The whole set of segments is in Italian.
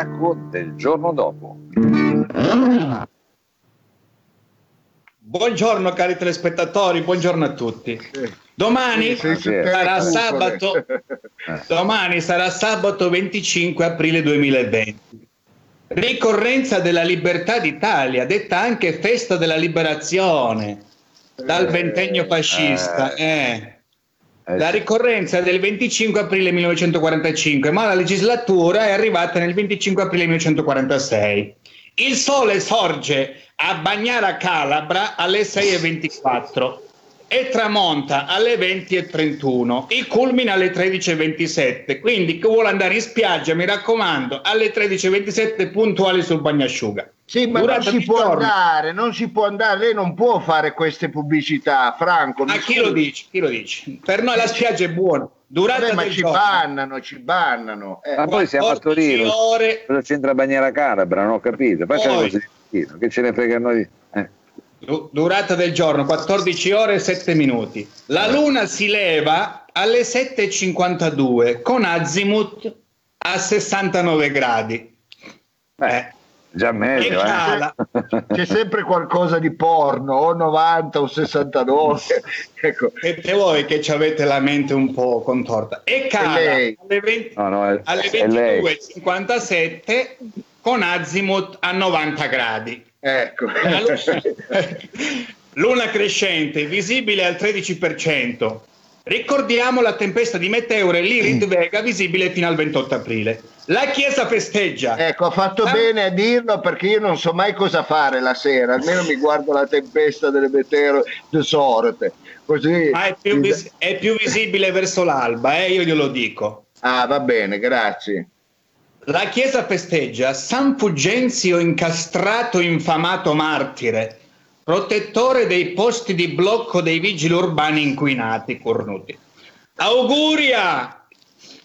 L'almanacco del giorno dopo. Buongiorno cari telespettatori, buongiorno a tutti. Domani sarà sabato, domani sarà sabato 25 aprile 2020. Ricorrenza della libertà d'Italia, detta anche festa della liberazione dal ventennio fascista. Eh. La ricorrenza del 25 aprile 1945, ma la legislatura è arrivata nel 25 aprile 1946. Il sole sorge a Bagnara Calabra alle 6.24 e tramonta alle 20.31, il culmine alle 13.27. Quindi chi vuole andare in spiaggia, mi raccomando, alle 13.27 puntuali sul bagnasciuga. Sì, ma Durante non si può giorni. andare, non si può andare, lei non può fare queste pubblicità, Franco. Ma chi lo dice? Chi lo dice? Per noi la spiaggia è buona. Durante Vabbè, ma ci giorni. bannano, ci bannano. Eh. Ma poi siamo a Torino, ore... cosa c'entra Bagnara Calabra? Non ho capito. Poi... Che ce ne frega a noi? Durata del giorno 14 ore e 7 minuti. La luna si leva alle 7.52 con azimut a 69 gradi. Eh. Già meglio, eh. c'è sempre qualcosa di porno, o 90 o 69. ecco. E voi che ci avete la mente un po' contorta. E cala alle, 20, no, no, è, alle 22.57 con azimut a 90 gradi. Ecco. Luna crescente, visibile al 13%. Ricordiamo la tempesta di meteore l'Irid Vega visibile fino al 28 aprile. La Chiesa festeggia. Ecco, ha fatto la... bene a dirlo perché io non so mai cosa fare la sera, almeno mi guardo la tempesta delle meteore di sorte. Così... Ma è più, vis- è più visibile verso l'alba, eh? io glielo dico. Ah, va bene, grazie. La Chiesa festeggia San Fulgenzio incastrato infamato martire, protettore dei posti di blocco dei vigili urbani inquinati, cornuti. Auguria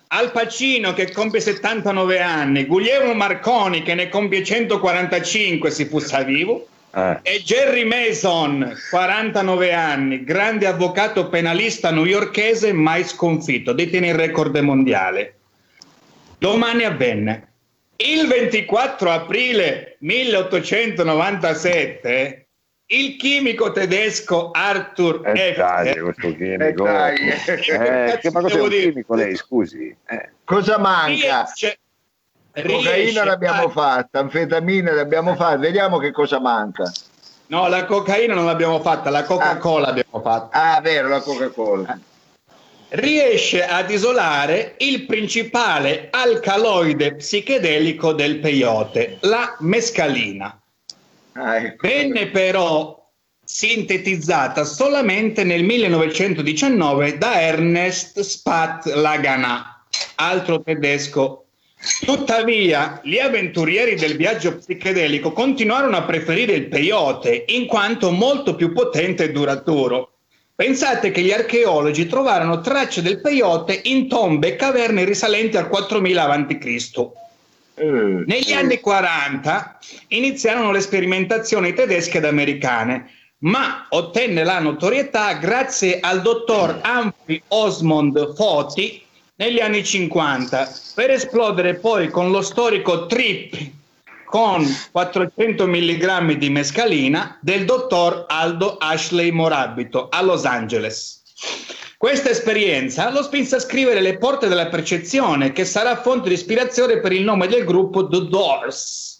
Al Pacino che compie 79 anni, Guglielmo Marconi che ne compie 145 si fussa vivo, eh. e Jerry Mason, 49 anni, grande avvocato penalista newyorkese mai sconfitto, detiene il record mondiale. Domani avvenne. Il 24 aprile 1897 il chimico tedesco Arthur eh. Dai, questo chimico. Eh, eh, che, ma cos'è un chimico lei, scusi? Eh. Cosa manca? Riesce, cocaina l'abbiamo a... fatta, anfetamina l'abbiamo fatta, vediamo che cosa manca. No, la cocaina non l'abbiamo fatta, la Coca-Cola ah. abbiamo fatta. Ah, vero, la Coca-Cola riesce ad isolare il principale alcaloide psichedelico del peyote, la mescalina. Ah, ecco. Venne però sintetizzata solamente nel 1919 da Ernest Spat Lagana, altro tedesco. Tuttavia, gli avventurieri del viaggio psichedelico continuarono a preferire il peyote in quanto molto più potente e duraturo Pensate che gli archeologi trovarono tracce del peyote in tombe e caverne risalenti al 4000 a.C. Mm, Negli mm. anni 40 iniziarono le sperimentazioni tedesche ed americane, ma ottenne la notorietà grazie al dottor Humphrey Osmond Foti negli anni 50, per esplodere poi con lo storico trip con 400 mg di mescalina del dottor Aldo Ashley Morabito a Los Angeles. Questa esperienza lo spinse a scrivere Le porte della percezione, che sarà fonte di ispirazione per il nome del gruppo The Doors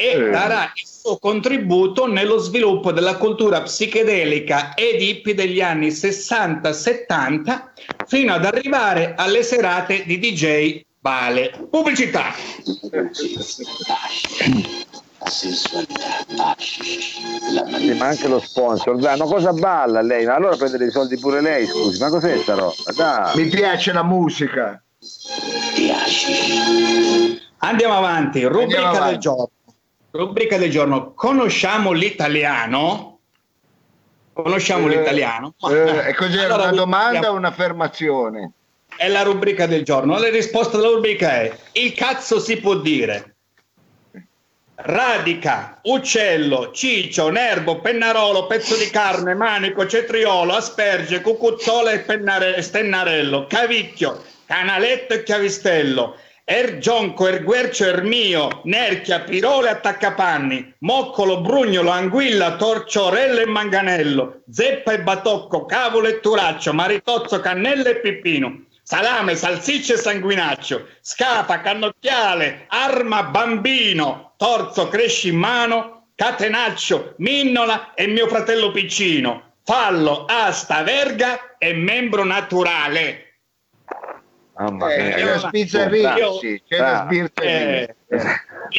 e eh. darà il suo contributo nello sviluppo della cultura psichedelica ed hippie degli anni 60-70 fino ad arrivare alle serate di DJ Vale. Pubblicità. Sì, ma anche lo sponsor, dai, ma cosa balla lei? Ma allora prende dei soldi pure lei, scusi, ma cos'è sta roba? Dai. Mi piace la musica. Andiamo avanti, rubrica Andiamo avanti. del giorno. Rubrica del giorno. Conosciamo l'italiano? Conosciamo eh, l'italiano? Eh, e cos'è allora, una domanda o un'affermazione? È la rubrica del giorno. La risposta della rubrica è il cazzo si può dire. radica, uccello, ciccio, nervo, pennarolo, pezzo di carne, manico, cetriolo, asperge, cucuzzola e pennare- stennarello, cavicchio, canaletto e chiavistello, ergionco, erguercio, ermio, nerchia, pirole, attaccapanni, moccolo, brugnolo, anguilla, torciorello e manganello, zeppa e batocco, cavolo e turaccio, maritozzo, cannella e pippino salame, salsiccia e sanguinaccio, scapa, cannocchiale, arma, bambino, torzo, cresci in mano, catenaccio, minnola e mio fratello piccino, fallo, asta, verga e membro naturale. Mamma eh, c'è da sbizzarrirsi, c'è. Eh,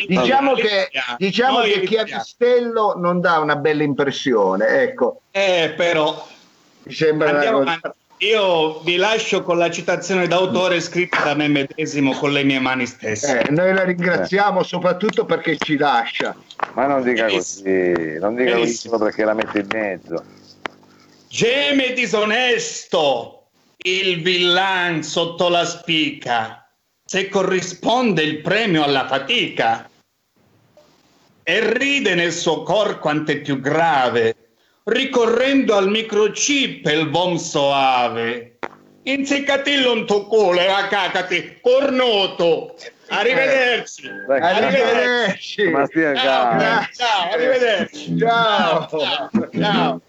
diciamo che, diciamo che Chiavistello non dà una bella impressione, ecco. Eh, però... Mi sembra Andiamo una cosa... Io vi lascio con la citazione d'autore scritta da me medesimo con le mie mani stesse. Eh, noi la ringraziamo eh. soprattutto perché ci lascia. Ma non dica così, non dica così perché la mette in mezzo. Geme disonesto il villan sotto la spica, se corrisponde il premio alla fatica. E ride nel suo cor quanto è più grave ricorrendo al microchip il vom soave. Inzeccatillo un tuo culo e cacati, cornuto. Arrivederci. Eh, arrivederci. Ma stia ciao, ciao, ciao, arrivederci. Ciao. Ciao. ciao.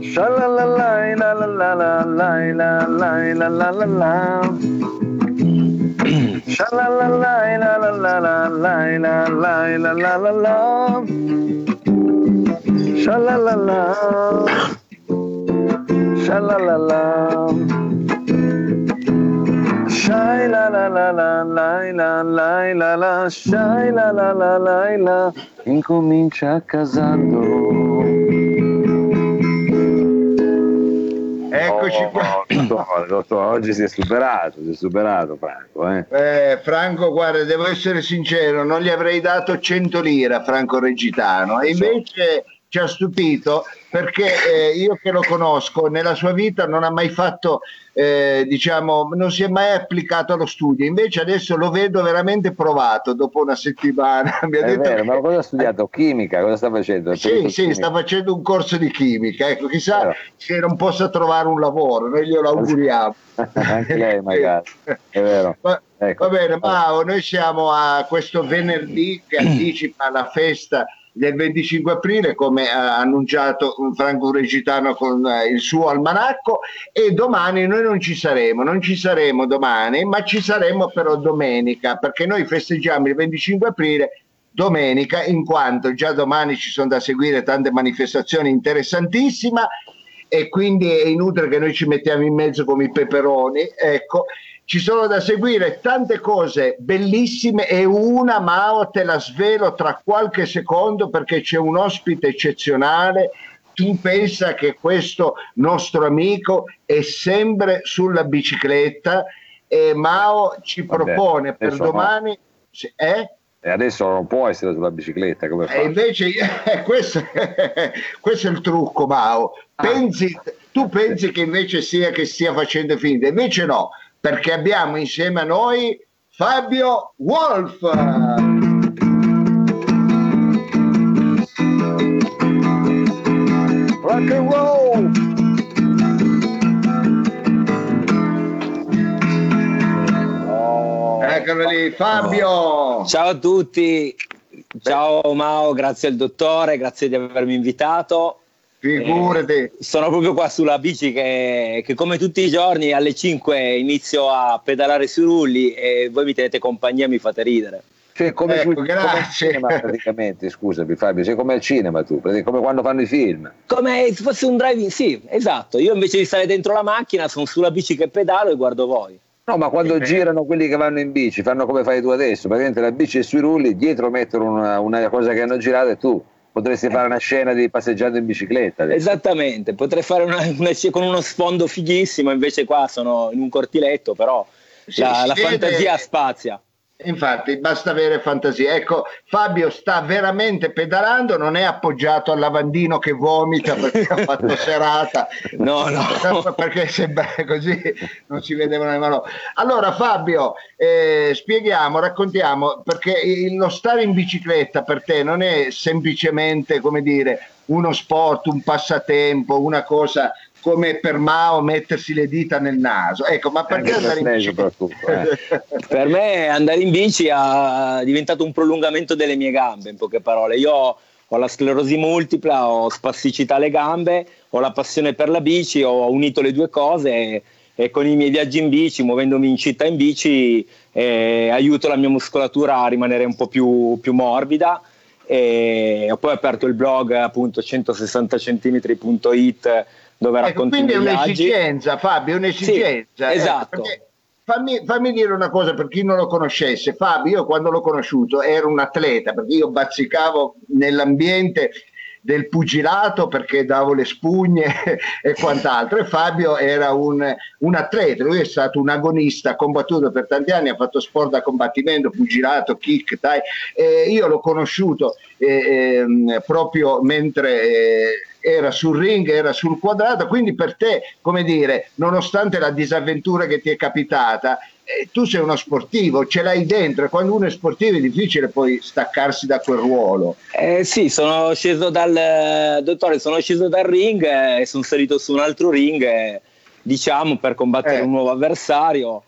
Shalalala, la la la la la la la la la la. La la la la la Shalalala. Shalalala. Shai la la la la la la la la la Shai la la la la la Incomincia casando Eccoci qua. Oh, oh, oggi si è superato, si è superato Franco. Eh. Eh, Franco, guarda, devo essere sincero, non gli avrei dato 100 lire a Franco Regitano e invece ci ha stupito perché eh, io che lo conosco nella sua vita non ha mai fatto eh, diciamo non si è mai applicato allo studio invece adesso lo vedo veramente provato dopo una settimana mi ha detto vero, che... ma cosa ha studiato? chimica? cosa sta facendo? sì, sì sta facendo un corso di chimica ecco chissà vero. se non possa trovare un lavoro noi glielo auguriamo anche lei magari è vero va, ecco. va bene Mao noi siamo a questo venerdì che anticipa la festa del 25 aprile come ha annunciato Franco Regitano con eh, il suo almanacco e domani noi non ci saremo, non ci saremo domani ma ci saremo però domenica perché noi festeggiamo il 25 aprile domenica in quanto già domani ci sono da seguire tante manifestazioni interessantissime e quindi è inutile che noi ci mettiamo in mezzo come i peperoni ecco ci sono da seguire tante cose bellissime e una, Mao, te la svelo tra qualche secondo perché c'è un ospite eccezionale. Tu pensa che questo nostro amico è sempre sulla bicicletta e Mao ci Vabbè, propone per domani... No. Eh? E adesso non può essere sulla bicicletta come fa? E invece eh, questo, questo, è il trucco Mao. Ah. Pensi, ah. Tu pensi che invece sia che stia facendo finta, invece no, perché abbiamo insieme a noi Fabio Wolf. Rock and roll! Eccolo lì, Fabio! Ciao a tutti, ciao Mao, grazie al dottore, grazie di avermi invitato. Figurati. Eh, sono proprio qua sulla bici che, che, come tutti i giorni alle 5 inizio a pedalare sui rulli e voi mi tenete compagnia e mi fate ridere. Cioè, come, ecco, come cinema praticamente, scusami Fabio, sei come al cinema tu, come quando fanno i film. Come se fosse un drive-in, sì, esatto. Io invece di stare dentro la macchina sono sulla bici che pedalo e guardo voi. No, ma quando eh. girano quelli che vanno in bici, fanno come fai tu adesso, praticamente la bici è sui rulli, dietro mettono una, una cosa che hanno girato e tu Potresti fare una scena di passeggiando in bicicletta. Adesso. Esattamente, potrei fare una, una, con uno sfondo fighissimo, invece qua sono in un cortiletto, però la, la fantasia spazia. Infatti, basta avere fantasia. Ecco, Fabio sta veramente pedalando, non è appoggiato al lavandino che vomita perché ha fatto serata. No, no. Perché sembra così, non si vedevano le mani. Allora, Fabio, eh, spieghiamo, raccontiamo, perché lo stare in bicicletta per te non è semplicemente, come dire, uno sport, un passatempo, una cosa come per Mao mettersi le dita nel naso. Ecco, ma perché andare in bici? Eh. per me andare in bici è diventato un prolungamento delle mie gambe, in poche parole. Io ho la sclerosi multipla, ho spasticità alle gambe, ho la passione per la bici, ho unito le due cose e, e con i miei viaggi in bici, muovendomi in città in bici, eh, aiuto la mia muscolatura a rimanere un po' più, più morbida. E ho poi aperto il blog appunto 160 cm.it dove ecco, racconti quindi è un'esigenza Fabio, è un'esigenza. Sì, esatto. Eh, fammi, fammi, dire una cosa per chi non lo conoscesse. Fabio, io quando l'ho conosciuto ero un atleta perché io bazzicavo nell'ambiente del pugilato perché davo le spugne e quant'altro e Fabio era un, un, atleta, lui è stato un agonista, ha combattuto per tanti anni, ha fatto sport da combattimento, pugilato, kick, dai. E io l'ho conosciuto eh, eh, proprio mentre eh, era sul ring, era sul quadrato, quindi per te, come dire, nonostante la disavventura che ti è capitata, tu sei uno sportivo, ce l'hai dentro e quando uno è sportivo è difficile poi staccarsi da quel ruolo. Eh, sì, sono sceso dal dottore, sono sceso dal ring e sono salito su un altro ring, eh, diciamo, per combattere eh. un nuovo avversario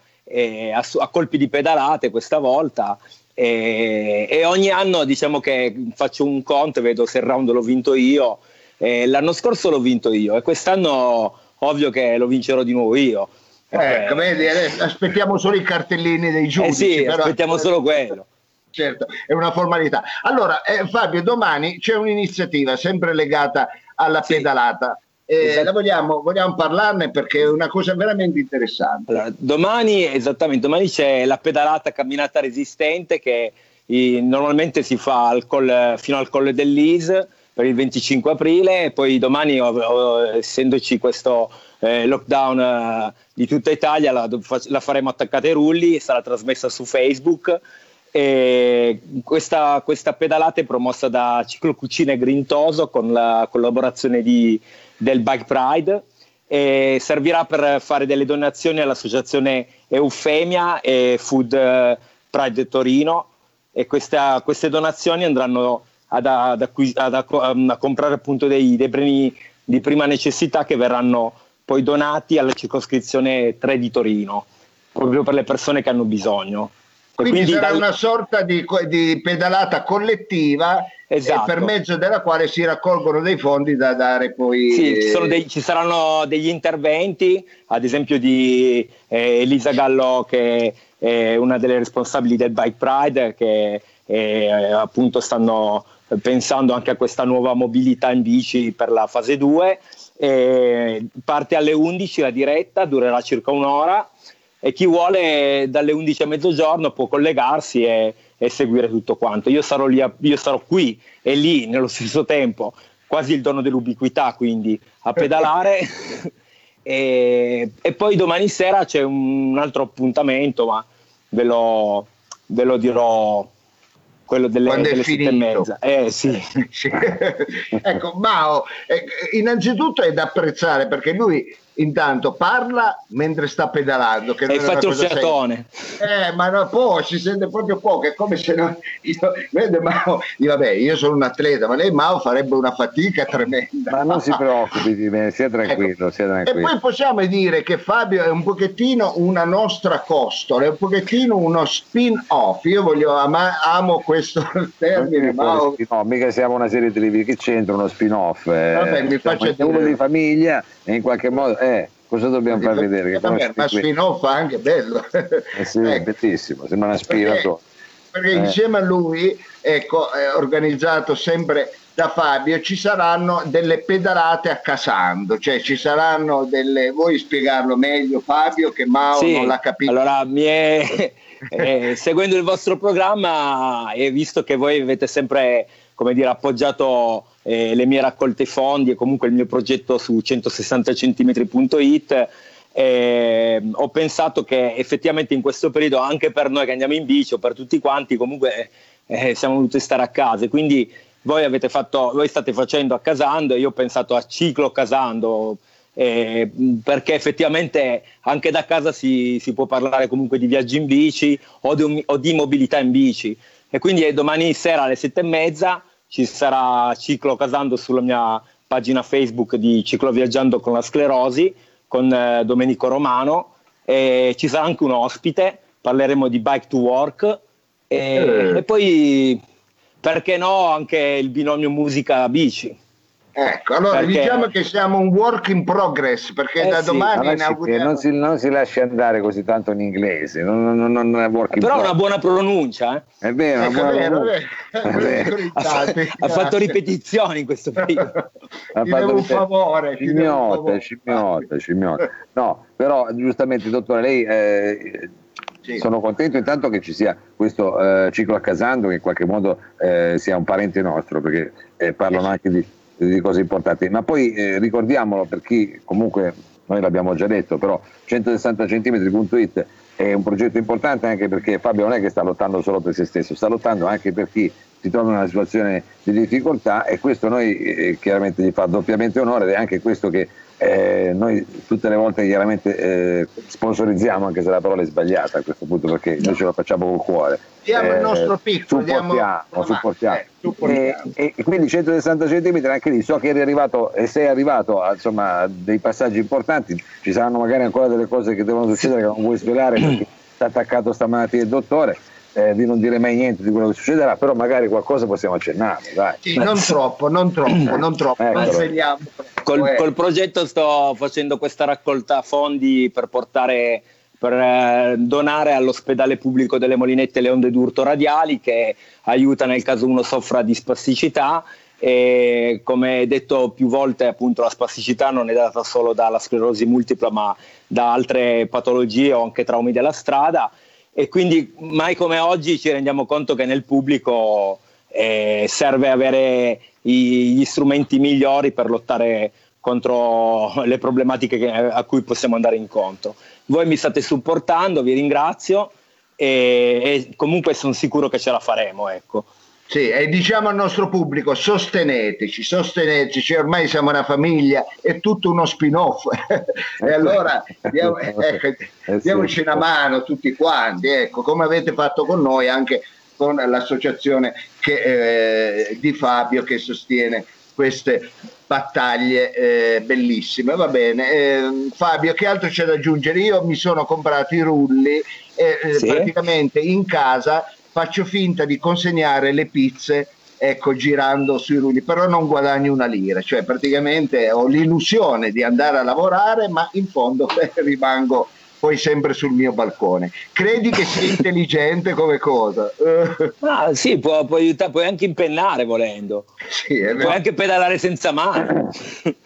a, a, colpi di pedalate questa volta. E, e, ogni anno diciamo che faccio un conto e vedo se il round l'ho vinto io eh, l'anno scorso l'ho vinto io e quest'anno ovvio che lo vincerò di nuovo io. Ecco, vedi, aspettiamo solo i cartellini dei giudici. Eh sì, però... aspettiamo solo quello. Certo, è una formalità. Allora, eh, Fabio, domani c'è un'iniziativa sempre legata alla sì. pedalata. Eh, esatto. la vogliamo, vogliamo, parlarne perché è una cosa veramente interessante. Allora, domani, esattamente, domani c'è la pedalata camminata resistente che i, normalmente si fa al coll, fino al colle dell'Is per il 25 aprile e poi domani essendoci questo eh, lockdown eh, di tutta Italia la, la, faremo attaccata ai rulli sarà trasmessa su Facebook. E questa, questa pedalata è promossa da Ciclo Cucine Grintoso con la collaborazione di, del Bike Pride. E servirà per fare delle donazioni all'associazione Eufemia e Food eh, Pride Torino. E questa, queste donazioni andranno ad, ad, acquis- ad a, a, comprare appunto dei, dei beni di prima necessità che verranno poi donati alla circoscrizione 3 di Torino, proprio per le persone che hanno bisogno. Quindi, quindi sarà dal... una sorta di, di pedalata collettiva esatto. per mezzo della quale si raccolgono dei fondi da dare poi. Sì, ci, eh, dei, ci saranno degli interventi, ad esempio di eh, Elisa Gallo, che è una delle responsabili del Bike Pride, che eh, appunto stanno pensando anche a questa nuova mobilità in bici per la fase 2. E parte alle 11 la diretta, durerà circa un'ora e chi vuole dalle 11 a mezzogiorno può collegarsi e, e seguire tutto quanto. Io sarò, lì, io sarò qui e lì nello stesso tempo, quasi il dono dell'ubiquità, quindi a pedalare. e, e, poi domani sera c'è un altro appuntamento, ma ve lo, ve lo dirò quello delle, Quando delle sette e mezza. Eh, sì. ecco, Mao, eh, innanzitutto è da apprezzare perché lui intanto parla mentre sta pedalando. Che Hai fatto il fiatone. Eh, ma no, poi si sente proprio poco, è come se non... Io, vede Mao, io, vabbè, io sono un atleta, ma lei Mao farebbe una fatica tremenda. Ma non si preoccupi di me, sia tranquillo, ecco. sia tranquillo. E poi possiamo dire che Fabio è un pochettino una nostra costola, è un pochettino uno spin-off. Io voglio, ama, amo questo termine, Mao. No, mica siamo una serie televisiva, che c'entra uno spin-off? Eh, vabbè, mi faccio uno di famiglia e in qualche modo eh, cosa dobbiamo far vedere? Che vabbè, ma spin-off anche bello. Eh sì, ecco. bellissimo, sembra una spirato. Perché, perché eh. insieme a lui, ecco, organizzato sempre da Fabio, ci saranno delle pedalate a Casando, cioè ci saranno delle... Vuoi spiegarlo meglio Fabio che Mao sì, non l'ha capito? Allora, mi è... eh, seguendo il vostro programma e visto che voi avete sempre come dire, appoggiato eh, le mie raccolte fondi e comunque il mio progetto su 160cm.it E ho pensato che effettivamente in questo periodo anche per noi che andiamo in bici o per tutti quanti comunque eh, siamo dovuti stare a casa. Quindi voi, fatto, voi state facendo a Casando e io ho pensato a ciclo Casando eh, perché effettivamente anche da casa si, si, può parlare comunque di viaggi in bici o di, o di mobilità in bici. E quindi domani sera alle sette e mezza ci sarà ciclo Casando sulla mia pagina Facebook di Ciclo Viaggiando con la sclerosi con eh, Domenico Romano e ci sarà anche un ospite, parleremo di bike to work e, eh. e poi perché no anche il binomio musica-bici. Ecco, allora perché... diciamo che siamo un work in progress perché eh da sì, domani inauguriamo... non, si, non si lascia andare così tanto in inglese, non, non, non è work in Però progress. una buona pronuncia, eh? È vero, ecco, una buona vero, ha, ha, fatto ripetizioni in questo periodo. ha fatto un favore. Scimmiota, scimmiota, scimmiota. No, però giustamente, dottore, lei... Eh, sì. Sono contento intanto che ci sia questo eh, ciclo a Casando che in qualche modo eh, sia un parente nostro perché eh, parlano anche di di cose importanti. Ma poi eh, ricordiamolo per chi comunque noi l'abbiamo già detto, però 160 cm.it è un progetto importante anche perché Fabio non è che sta lottando solo per se stesso, sta lottando anche per chi si trova in una situazione di difficoltà e questo noi eh, chiaramente gli fa doppiamente onore ed è anche questo che eh, noi tutte le volte chiaramente eh, sponsorizziamo, anche se la parola è sbagliata a questo punto, perché noi ce lo facciamo col cuore. Diamo eh, il nostro piccolo, supportiamo, diamo... supportiamo. Eh, supportiamo. E, e, quindi 160 cm anche lì, so che eri arrivato e sei arrivato a insomma, dei passaggi importanti, ci saranno magari ancora delle cose che devono succedere che non vuoi svelare perché sta attaccato stamattina il dottore eh, di non dire mai niente di quello che succederà, però magari qualcosa possiamo accennare. Dai. Sì, non troppo, non troppo, non troppo. non sveliamo. Col, eh. col, progetto sto facendo questa raccolta fondi per portare per eh, donare all'ospedale pubblico delle Molinette le onde d'urto radiali che aiuta nel caso uno soffra di spasticità e come detto più volte appunto la spasticità non è data solo dalla sclerosi multipla ma da altre patologie o anche traumi della strada e quindi mai come oggi ci rendiamo conto che nel pubblico eh, serve avere i, gli strumenti migliori per lottare contro le problematiche che, a cui possiamo andare incontro. Voi mi state supportando, vi ringrazio e, e comunque sono sicuro che ce la faremo. Ecco. Sì, e diciamo al nostro pubblico, sosteneteci, sosteneteci, ormai siamo una famiglia, è tutto uno spin-off. e allora diamo, ecco, eh diamoci una mano tutti quanti, ecco, come avete fatto con noi anche con l'associazione che, eh, di Fabio che sostiene queste battaglie eh, bellissime. Va bene, eh, Fabio, che altro c'è da aggiungere? Io mi sono comprato i rulli e eh, sì. praticamente in casa faccio finta di consegnare le pizze ecco, girando sui rulli, però non guadagno una lira, cioè praticamente ho l'illusione di andare a lavorare, ma in fondo rimango poi sempre sul mio balcone. Credi che sia intelligente come cosa? Ah, sì, può, può, aiutare, puoi anche impennare volendo. Sì, puoi anche pedalare senza mano.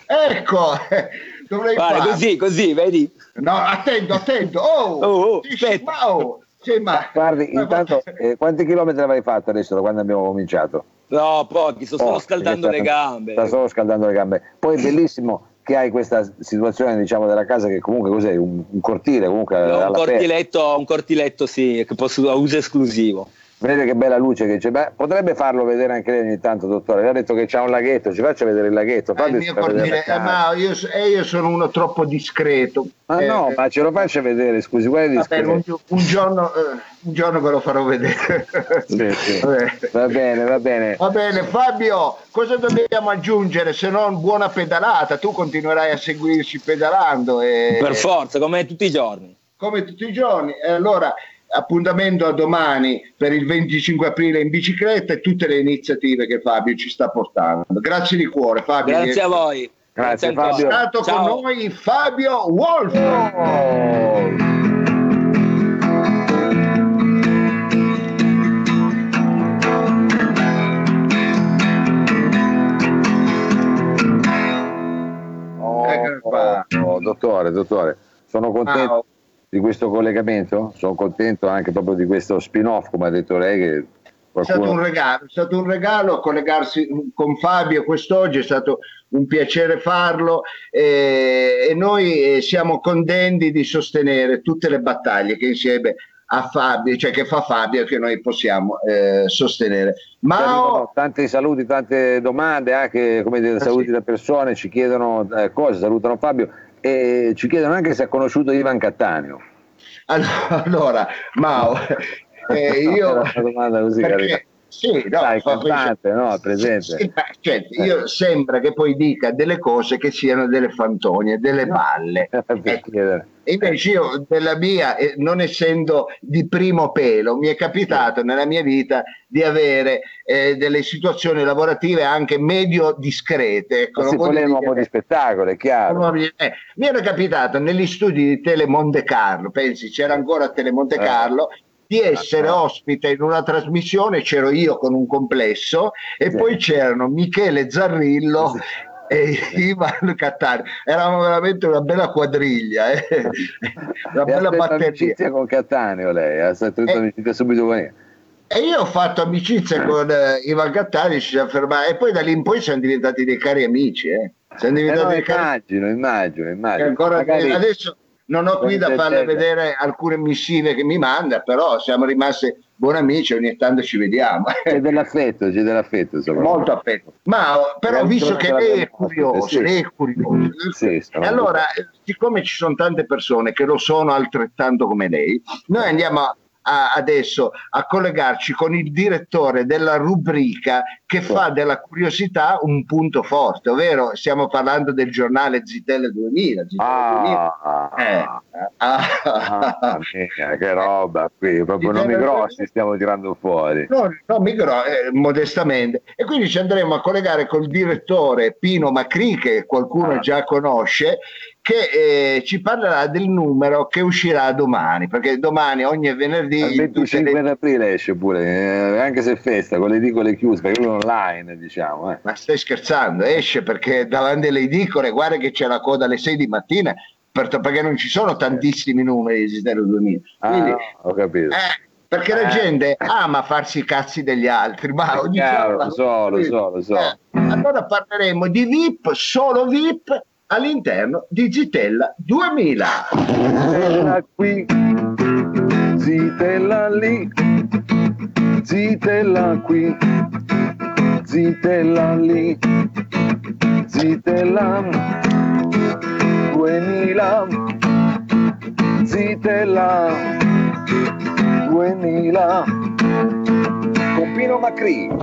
ecco, dovrei Guarda, fare. così, così, vedi? No, attento, attento. Oh, oh, oh wow. Sì, ma... Guardi, intanto eh, quanti chilometri avrai fatto adesso da quando abbiamo cominciato? No, pochi, sto solo scaldando le gambe. Sta solo scaldando le gambe. Poi è bellissimo che hai questa situazione diciamo della casa che comunque cos'è? Un, un cortile comunque no, un, cortiletto, un cortiletto sì, che posso a uso esclusivo. Vedete che bella luce che c'è. Beh, potrebbe farlo vedere anche lei ogni tanto, dottore. Le ha detto che c'è un laghetto, ci faccia vedere il laghetto. Eh, il cortile, eh, ma io, eh, io, sono uno troppo discreto. Ma eh, no, ma ce lo faccia vedere, scusi. Vabbè, un, un, giorno, eh, un, giorno, ve lo farò vedere. Sì, sì. Va bene, va bene. Va bene, Fabio, cosa dobbiamo aggiungere se non buona pedalata? Tu continuerai a seguirci pedalando. E... Per forza, come tutti i giorni. Come tutti i giorni. E allora appuntamento a domani per il 25 aprile in bicicletta e tutte le iniziative che Fabio ci sta portando. Grazie di cuore Fabio. Grazie a voi. Grazie, Grazie Fabio. È stato Ciao. con noi Fabio Wolf. Oh. Oh, dottore, dottore, sono contento. Ah, di questo collegamento, sono contento anche proprio di questo spin-off, come ha detto lei, che È stato un regalo, è stato un regalo collegarsi con Fabio quest'oggi, è stato un piacere farlo e, e noi siamo contenti di sostenere tutte le battaglie che insieme a Fabio, cioè che fa Fabio che noi possiamo eh, sostenere. Ma ho... tanti saluti, tante domande, anche come dire, ah, saluti sì. da persone, ci chiedono eh, cose, salutano Fabio e ci chiedono anche se ha conosciuto Ivan Cattaneo. Allora, Mao, eh, io... una domanda così perché, sì, no, Dai, cantante, no, presente. Sì, cioè, io sembra che poi dica delle cose che siano delle fantonie, delle no. balle. ecco. Invece io della mia, eh, non essendo di primo pelo, mi è capitato nella mia vita di avere eh, delle situazioni lavorative anche medio discrete. Ecco, non vuole un uomo di spettacolo, è chiaro. Eh, mi era capitato negli studi di Tele Monte Carlo, pensi c'era ancora Tele Monte eh. Carlo, di essere ospite in una trasmissione, c'ero io con un complesso e sì. poi c'erano Michele Zarrillo sì. e Ivan Cattari. Eravamo veramente una bella quadriglia, eh? una e bella batteria. amicizia con Cattaneo lei, ha fatto eh, amicizia subito con io. E io ho fatto amicizia con eh, Ivan Cattari, ci siamo fermati e poi da lì in poi siamo diventati dei cari amici. Eh? Siamo diventati eh no, immagino, cari... immagino, immagino. Magari... Adesso non ho qui da farle vedere alcune missive che mi manda, però siamo rimasti buoni amici, ogni tanto ci vediamo. C'è dell'affetto, c'è dell'affetto. Molto affetto. Ma però visto che lei è curioso, sì. lei è curioso. Sì, e allora, siccome ci sono tante persone che lo sono altrettanto come lei, noi andiamo a a, adesso a collegarci con il direttore della rubrica che fa della curiosità un punto forte, ovvero stiamo parlando del giornale Zitelle 2000. Zitelle ah, 2000. Eh. Ah, ah, mia, che roba qui, proprio nomi grossi stiamo tirando fuori. No, nomi grossi, eh, modestamente. E quindi ci andremo a collegare col direttore Pino Macri, che qualcuno ah. già conosce, che eh, ci parlerà del numero che uscirà domani, perché domani ogni venerdì... Il 25 le... aprile esce pure, eh, anche se è festa, con le edicole chiuse, perché è online diciamo. Eh. Ma stai scherzando, esce perché davanti alle edicole, guarda che c'è la coda alle 6 di mattina, perché non ci sono tantissimi numeri di Zero 2000. Quindi, ah, ho capito. Eh, perché la eh. gente ama farsi i cazzi degli altri, ma ogni chiaro, lo so, lo so, lo so. Eh, allora parleremo di VIP, solo VIP all'interno di Zitella 2000. Zitella qui, Zitella lì, Zitella qui, Zitella lì, Zitella. 2000, Zitella. 2000 con Pino Macri.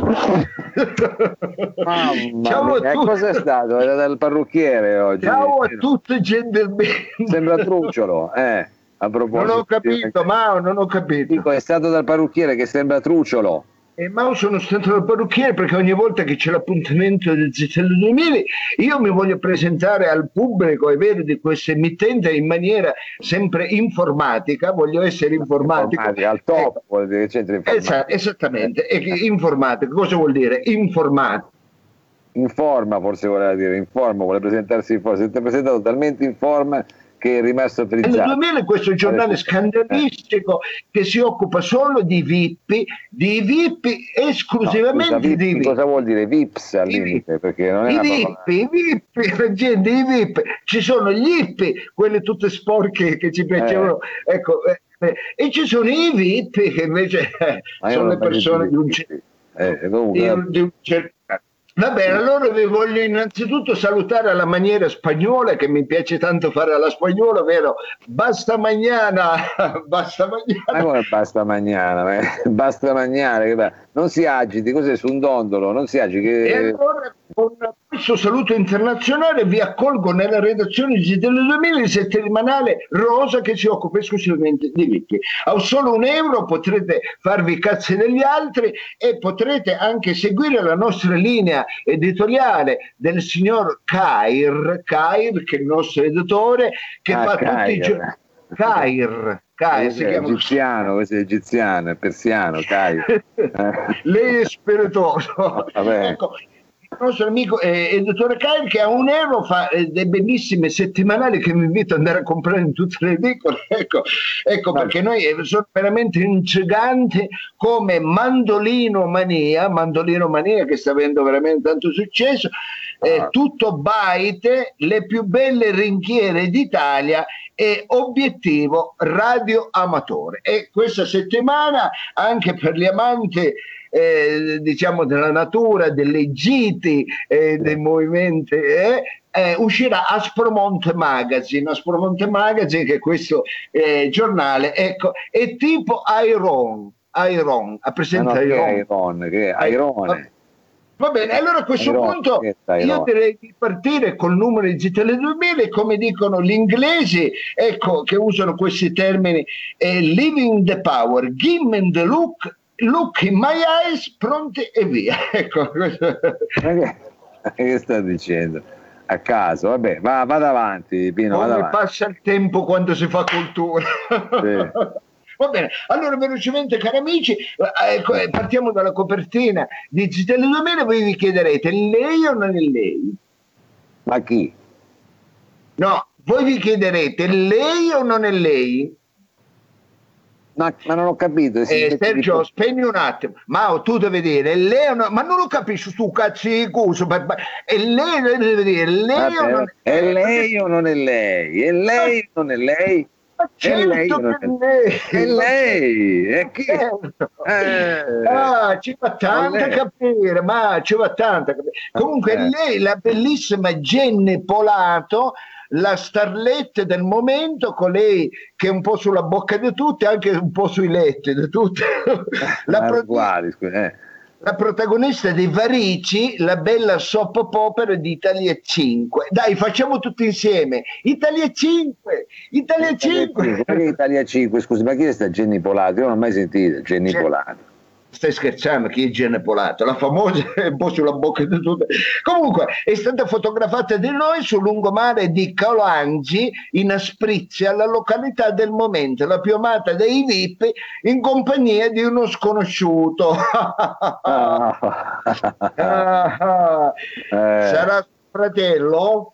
Ciao a tutti. Cos'è stato? Era dal parrucchiere oggi. Ciao a tutti, gentlemen. Sembra trucciolo, eh. A proposito. Non ho capito, ma non ho capito. Dico, è stato dal parrucchiere che sembra trucciolo. E ma sono stato dal parrucchiere perché ogni volta che c'è l'appuntamento del Zitello 2000 io mi voglio presentare al pubblico e vedo di questa emittente in maniera sempre informatica, voglio essere informatico. Al top, ecco. vuol dire centro informatico. Esattamente, e informatico, cosa vuol dire? Informatico. Informa forse voleva dire, informa, vuole presentarsi in forma, si è presentato talmente in forma che è rimasto trizzato. Nel 2000 questo giornale scandalistico che si occupa solo di VIP, di VIP esclusivamente no, scusa, di VIP. Cosa vuol dire VIPs al limite? Perché non è I VIP, i VIP, la gente, i VIP, ci sono gli IP, quelle tutte sporche che ci piacevano, eh. ecco, eh, eh, e ci sono i VIP che invece sono le persone di un, eh, comunque... di un certo Va bene, allora vi voglio innanzitutto salutare alla maniera spagnola che mi piace tanto fare alla spagnola, ovvero basta magnana, basta magnana. Ma come basta magnana? Basta magnare, non si agiti, cos'è su un dondolo, non si agiti. Che... E allora con questo saluto internazionale vi accolgo nella redazione di del 2000 il settimanale Rosa che si occupa esclusivamente di Vicky. A solo un euro potrete farvi cazzi degli altri e potrete anche seguire la nostra linea editoriale del signor Kair, Kair che è il nostro editore, che ah, fa Kair. tutti i giorni. Kair, Caio, si chiama... egiziano, questo è egiziano, è persiano, Caio. Lei è spiritoso. Ecco, nostro amico eh, il dottore Caio che a un euro fa eh, delle bellissime settimanali che mi invito ad andare a comprare in tutte le edicole ecco, ecco perché noi eh, sono veramente intriganti come Mandolino Mania Mandolino Mania che sta avendo veramente tanto successo eh, ah. tutto baite le più belle ringhiere d'Italia e obiettivo radio amatore e questa settimana anche per gli amanti eh, diciamo della natura, delle giti, eh, dei movimenti, eh, eh, uscirà Aspromonte Magazine, Aspromonte Magazine che è questo eh, giornale, ecco, è tipo Iron, Iron, ha presente eh no, Iron? Che è Iron, è Irone. Va bene, allora a questo Iron, punto io direi di partire col numero digitale 2000 come dicono gli inglesi, ecco che usano questi termini, eh, living the power, give me the look look in my eyes, pronti e via. Ecco. Che, che sta dicendo? A caso, vabbè, va, vada avanti, Pino. Come vada passa il tempo quando si fa cultura. Sì. Va bene, allora velocemente cari amici, ecco, partiamo dalla copertina di Zitelli 2000, voi vi chiederete, lei o non è lei? Ma chi? No, voi vi chiederete, lei o non è lei? Ma, ma, non ho capito. Eh, Sergio, di... spegni un attimo. Ma tu devi dire, lei no, ma non lo capisci tu cazzo di cuso. E lei deve dire, lei o non è lei? O non è lei? È lei o non è lei? Certo lei, è lei. È chi? Certo. Eh. Ah, ci va tanto a capire, ma ci va tanto a capire. Comunque eh. lei, la bellissima Jenny Polato, la starletta del momento, colei che è un po' sulla bocca di tutti, anche un po' sui letti di tutti. la, pro- uguali, eh. la protagonista dei Varici, la bella soap opera di Italia 5. Dai, facciamo tutti insieme. Italia 5! Italia 5! Italia 5, Italia 5? scusi, ma chi è sta Jenny Polato? Io non ho mai sentito Jenny C'è... Polato stai scherzando? Chi è Gene Polato? La famosa è un po' sulla bocca di tutte. Comunque è stata fotografata di noi sul lungomare di Calangi in Asprizia la località del momento la più amata dei VIP in compagnia di uno sconosciuto. Ah. ah, eh. sarà fratello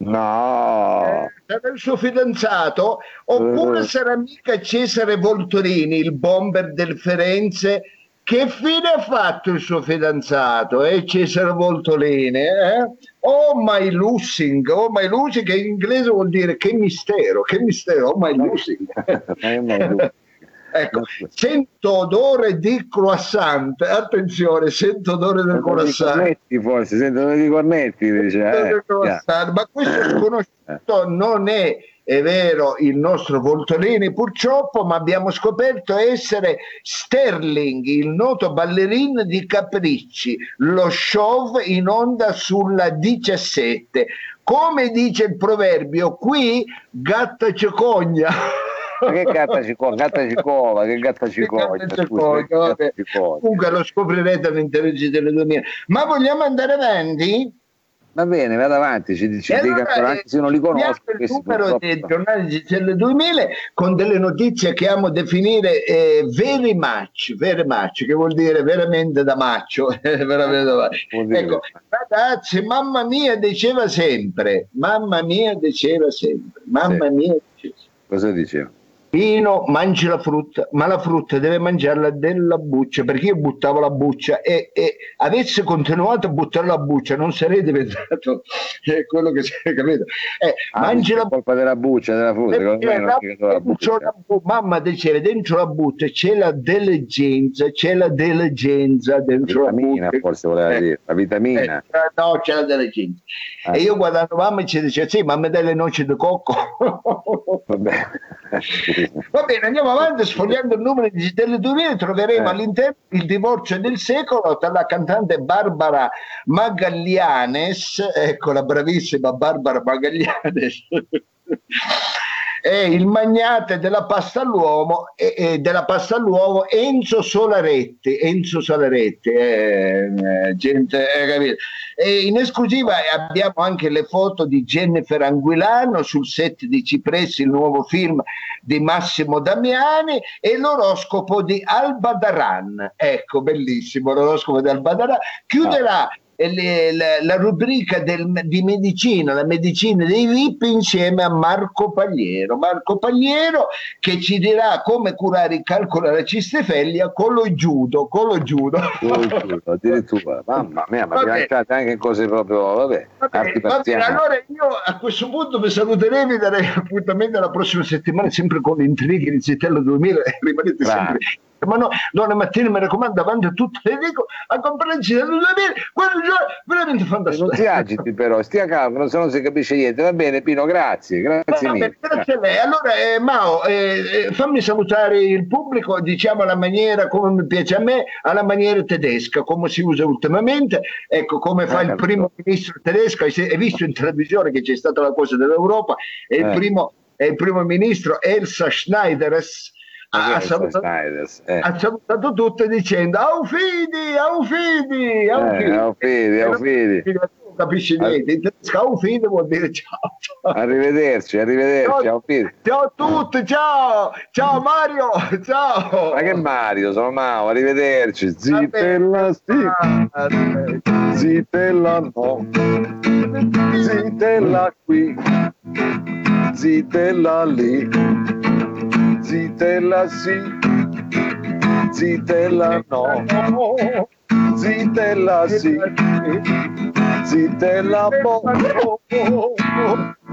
No. Eh, sarà il suo fidanzato oppure uh. sarà mica Cesare Voltorini, il bomber del Firenze. Che fine ha fatto il suo fidanzato, eh? Cesare Voltorini? Eh? Oh my losing, oh my losing, che in inglese vuol dire che mistero, che mistero, oh my losing. Ecco, sento odore di croissant, attenzione, sento odore del croissant. Cornetti forse, sento odore di cornetti, dice. Eh, ma questo sconosciuto non è, è vero, il nostro Voltolini purtroppo, ma abbiamo scoperto essere Sterling, il noto ballerino di Capricci, lo show in onda sulla 17. Come dice il proverbio, qui gatta cecogna. Ma che gatta cicova, gatta cicova, che gatta cicova. Comunque lo scoprirete all'interno delle 2000. Ma vogliamo andare avanti? Va bene, vado avanti, ci, ci allora, dica anche se non li conosco. Il numero dei giornali GCL 2000 con delle notizie che amo definire eh, very much, very much, che vuol dire veramente da maccio. veramente da maccio. Ecco, ragazzi, mamma mia diceva sempre, mamma mia diceva sempre, mamma sì. mia diceva sempre. Cosa diceva? Pino mangi la frutta, ma la frutta deve mangiarla della buccia, perché io buttavo la buccia e, e avessi continuato a buttare la buccia non sarei diventato eh, quello che sei capito. Eh, ah, mangi la colpa della buccia, della frutta, eh, la, la buccia. La, mamma diceva dentro la buccia c'è la diligenza, c'è la diligenza dentro la vitamina, buccia. forse voleva eh, dire, la vitamina. Eh, no, c'è la diligenza. Ah. E io guardando mamma ci diceva sì, ma mi dai le noci di cocco. Vabbè. Va bene, andiamo avanti sfogliando il numero di delle 2000 troveremo eh. all'interno il divorzio del secolo tra la cantante Barbara Magallianes, ecco la bravissima Barbara Magallianes è il magnate della pasta all'uomo e, e della pasta all'uovo Enzo Solaretti Enzo Solaretti eh, eh, gente eh, e in esclusiva abbiamo anche le foto di Jennifer Anguilano sul set di Cipressi il nuovo film di Massimo Damiani e l'oroscopo di Alba Daran. Ecco bellissimo l'oroscopo di Alba Daran. Chiuderà ah le, la, la, rubrica del, di medicina, la medicina dei VIP insieme a Marco Pagliero. Marco Pagliero che ci dirà come curare il calcolo della cistefellia con lo judo, con lo judo. addirittura, mamma mia, ma mi anche cose proprio, vabbè, vabbè, vabbè allora io a questo punto vi saluterei e darei appuntamento alla prossima settimana sempre con le intrighe di Zitello 2000 rimanete Grazie. sempre ma no, domani mattina mi raccomando davanti a tutti le dico a comprarci da 2000 quello veramente fantastico non si agiti però stia calmo se non si capisce niente. Va bene Pino grazie grazie va mille. grazie a lei. Allora eh, Mao eh, eh, fammi salutare il pubblico diciamo alla maniera come mi piace a me alla maniera tedesca come si usa ultimamente. Ecco come fa eh, il primo ministro tedesco hai visto in televisione che c'è stata la cosa dell'Europa e il eh. primo è il primo ministro Elsa Schneideres ha salutato, eh. ha salutato tutte dicendo Aufidi, Aufidi, Aufidi, eh, Aufidi, Aufidi. Non capisci niente, in tedesco Aufidi vuol dire ciao. Arrivederci, arrivederci, ciao, ciao a tutti, ciao, ciao Mario, ciao. Ma che Mario, sono Mao, arrivederci. Zitella sì, zitella no, zitella qui, zitella lì zitella sì, zitella no, zitella sì, zitella boh.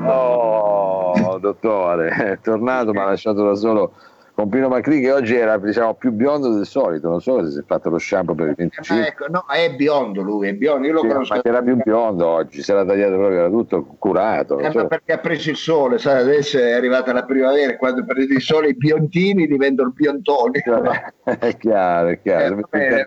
Oh, dottore, è tornato, mi ha lasciato da solo con Pino Macri che oggi era diciamo, più biondo del solito, non so se si è fatto lo shampoo per il 25. Ah, ecco, no, è biondo lui, è biondo, io lo sì, conosco. Ma era più biondo oggi, si era tagliato proprio, era tutto curato. Eh, so. perché ha preso il sole, sai, adesso è arrivata la primavera, quando prendi il sole i biontini diventano biontoni. è chiaro, è chiaro. Eh, bene,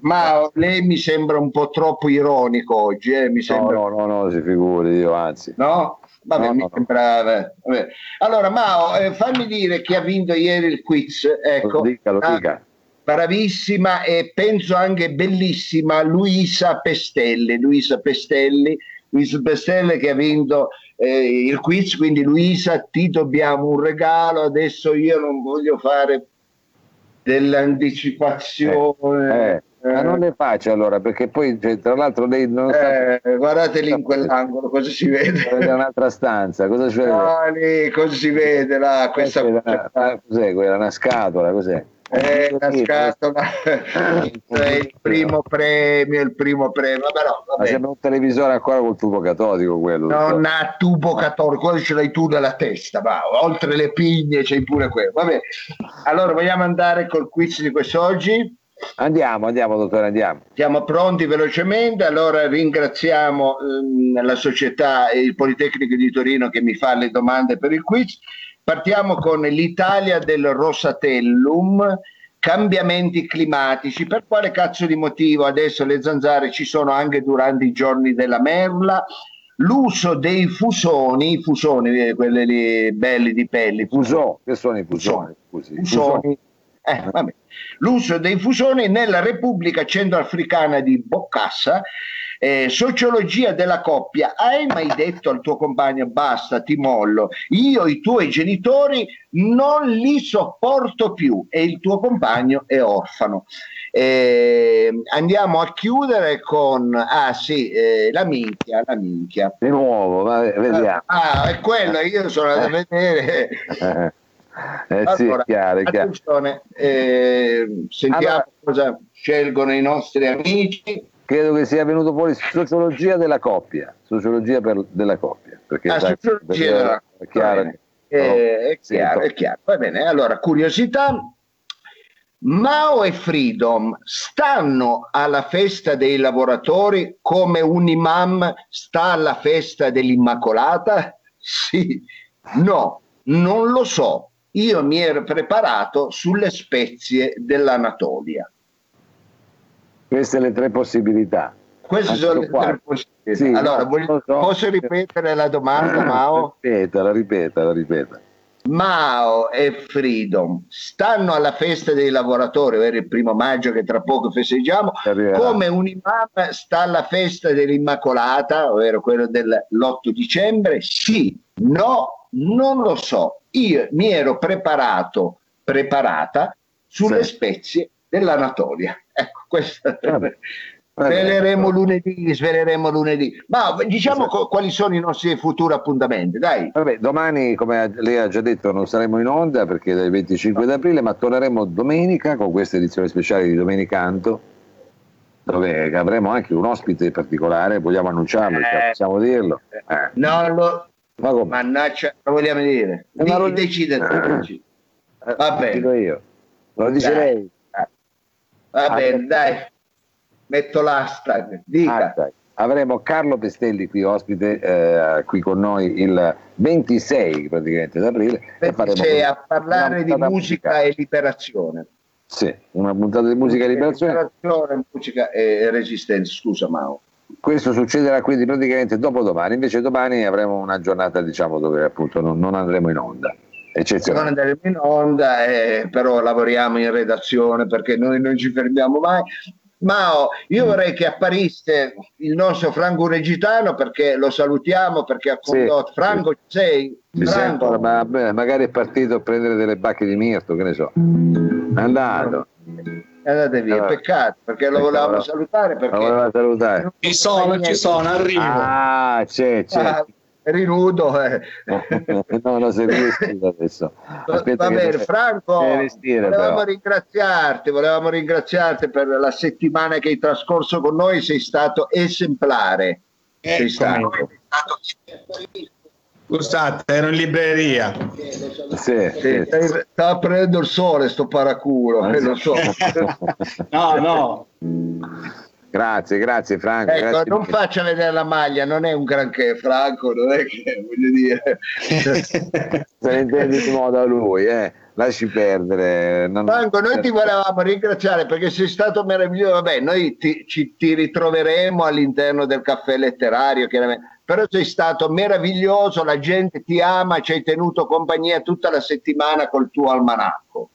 ma lei mi sembra un po' troppo ironico oggi, eh? mi sembra... No, no, no, no, si figuri, io anzi. No? Vabbè, no, mi no, sembra... Vabbè. Allora, Mao, eh, fammi dire chi ha vinto ieri il quiz. Ecco, lo dica, lo ah, dica. Bravissima e penso anche bellissima Luisa Pestelli. Luisa Pestelli, Luisa Pestelli che ha vinto eh, il quiz, quindi Luisa ti dobbiamo un regalo, adesso io non voglio fare dell'anticipazione. Eh, eh. Ma non le faccia allora, perché poi cioè, tra l'altro lei non eh, sta... Guardate lì in quell'angolo, cosa si vede? È un'altra stanza, cosa si vede? No, lì, cosa si vede là? Questa... È una, cos'è quella? Una scatola, cos'è? È una scatola, è il primo premio, il primo premio. Vabbè, no, vabbè. Ma sembra un televisore ancora col tubo catodico quello. Non ha tubo catodico, quello ce l'hai tu nella testa, va. oltre le pigne c'hai pure quello. Vabbè, allora vogliamo andare col quiz di quest'oggi? Andiamo, andiamo dottore, andiamo. Siamo pronti velocemente, allora ringraziamo ehm, la società e il Politecnico di Torino che mi fa le domande per il quiz. Partiamo con l'Italia del Rosatellum, cambiamenti climatici, per quale cazzo di motivo adesso le zanzare ci sono anche durante i giorni della merla? L'uso dei fusoni, fusoni, eh, quelli lì belli di pelli. Fusò, che sono i fusoni? Fusoni. fusoni. Eh, l'uso dei fusoni nella Repubblica Centroafricana di Boccassa. Eh, sociologia della coppia, hai mai detto al tuo compagno basta, ti mollo, io i tuoi genitori non li sopporto più e il tuo compagno è orfano. Eh, andiamo a chiudere con ah sì, eh, la minchia, la minchia. Di nuovo, vediamo. Ah, è quello, io sono andato a vedere. Eh allora, sì, chiaro, attenzione, eh, sentiamo allora, cosa scelgono i nostri amici. Credo che sia venuto fuori sociologia della coppia, sociologia per, della coppia. Perché ah, sai, sociologia della... è chiaro. Eh, no, è, chiaro, è chiaro. Va bene, allora curiosità. Mao e Freedom stanno alla festa dei lavoratori come un imam sta alla festa dell'Immacolata? Sì, no, non lo so io mi ero preparato sulle spezie dell'Anatolia. Queste le tre possibilità. Queste sono le tre possibilità. Sì, allora, no, voglio, so. posso ripetere la domanda, Mao? Ripeta, ripeta, la ripeta. Mao e Freedom stanno alla festa dei lavoratori, ovvero il primo maggio che tra poco festeggiamo, come un imam sta alla festa dell'Immacolata, ovvero quello dell'8 dicembre? Sì, no, non lo so io mi ero preparato, preparata sulle sì. spezie dell'Anatolia. Ecco, questa... Sveleremo lunedì, sveleremo lunedì. Ma diciamo esatto. quali sono i nostri futuri appuntamenti, dai. Domani, come lei ha già detto, non saremo in onda perché è il 25 d'aprile, ma torneremo domenica con questa edizione speciale di Domenicanto, dove avremo anche un ospite particolare, vogliamo annunciarlo, eh, possiamo dirlo? Eh. No, lo, ma come? mannaggia, lo vogliamo dire. Eh, Di, lo... Decide. Eh, Va bene. Lo dico io. Lo dice dai. lei. Va ah, bene, dai metto l'hashtag. Dica. Hashtag. Avremo Carlo Pestelli qui ospite, eh, qui con noi il 26 praticamente d'aprile. C'è a parlare di musica e liberazione. Sì, una puntata di musica e liberazione. liberazione musica e resistenza, scusa Mao. Questo succederà quindi praticamente dopo domani, invece domani avremo una giornata diciamo dove appunto non, non andremo in onda. Non andremo in onda, eh, però lavoriamo in redazione perché noi non ci fermiamo mai Mao, io vorrei che apparisse il nostro Franco Regitano perché lo salutiamo perché ha condotto. Sì, Franco, sì. sei? Ci Franco? Ma, beh, magari è partito a prendere delle bacche di mirto, che ne so. È andato. Andate via, allora, peccato perché lo volevamo salutare. Perché lo volevamo salutare. Ci sono, ci sono, arrivo. Ah, c'è, c'è. Ah, rinudo. Eh. no, no, sei vestito adesso. Aspetta Va bene, Franco, vestire, volevamo però. ringraziarti, volevamo ringraziarti per la settimana che hai trascorso con noi, sei stato esemplare. Eh, sei stato. Scusate, ero in libreria. Sì, sì. Stava prendendo il sole sto paraculo, eh, lo so. no, no. Grazie, grazie Franco. Ecco, grazie non perché... faccia vedere la maglia, non è un granché, Franco, non è che voglio dire. Se ne intendi di modo a lui, eh. Lasci perdere. Non... Franco, noi ti volevamo ringraziare perché sei stato meraviglioso. Vabbè, noi ti, ci, ti ritroveremo all'interno del caffè letterario, chiaramente. Però sei stato meraviglioso, la gente ti ama, ci hai tenuto compagnia tutta la settimana col tuo almanacco.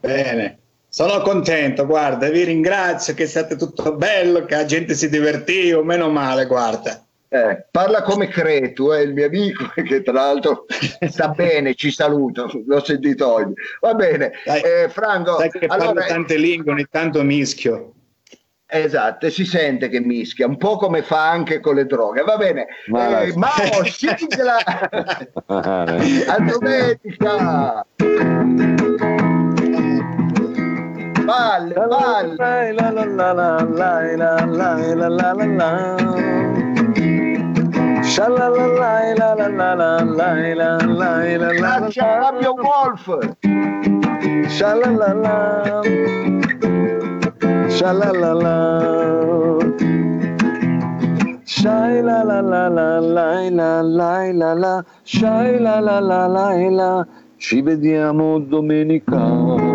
Bene. Sono contento, guarda, vi ringrazio che è stato tutto bello, che la gente si divertiva, meno male, guarda. Eh, parla come Cretu, è eh, il mio amico che tra l'altro sta bene, ci saluto, l'ho sentito oggi. Va bene, Dai, eh, Franco. Sai che allora, parlo tante lingue, ogni tanto mischio. Esatto, e si sente che mischia, un po' come fa anche con le droghe. Va bene, ma eh, Mao, sigla! A domenica! Valle, valle! Grazie a Fabio Wolf! Shalalala. Sha la la la. Shai la la la la la la la la la Shai la la la la la Ci vediamo domenica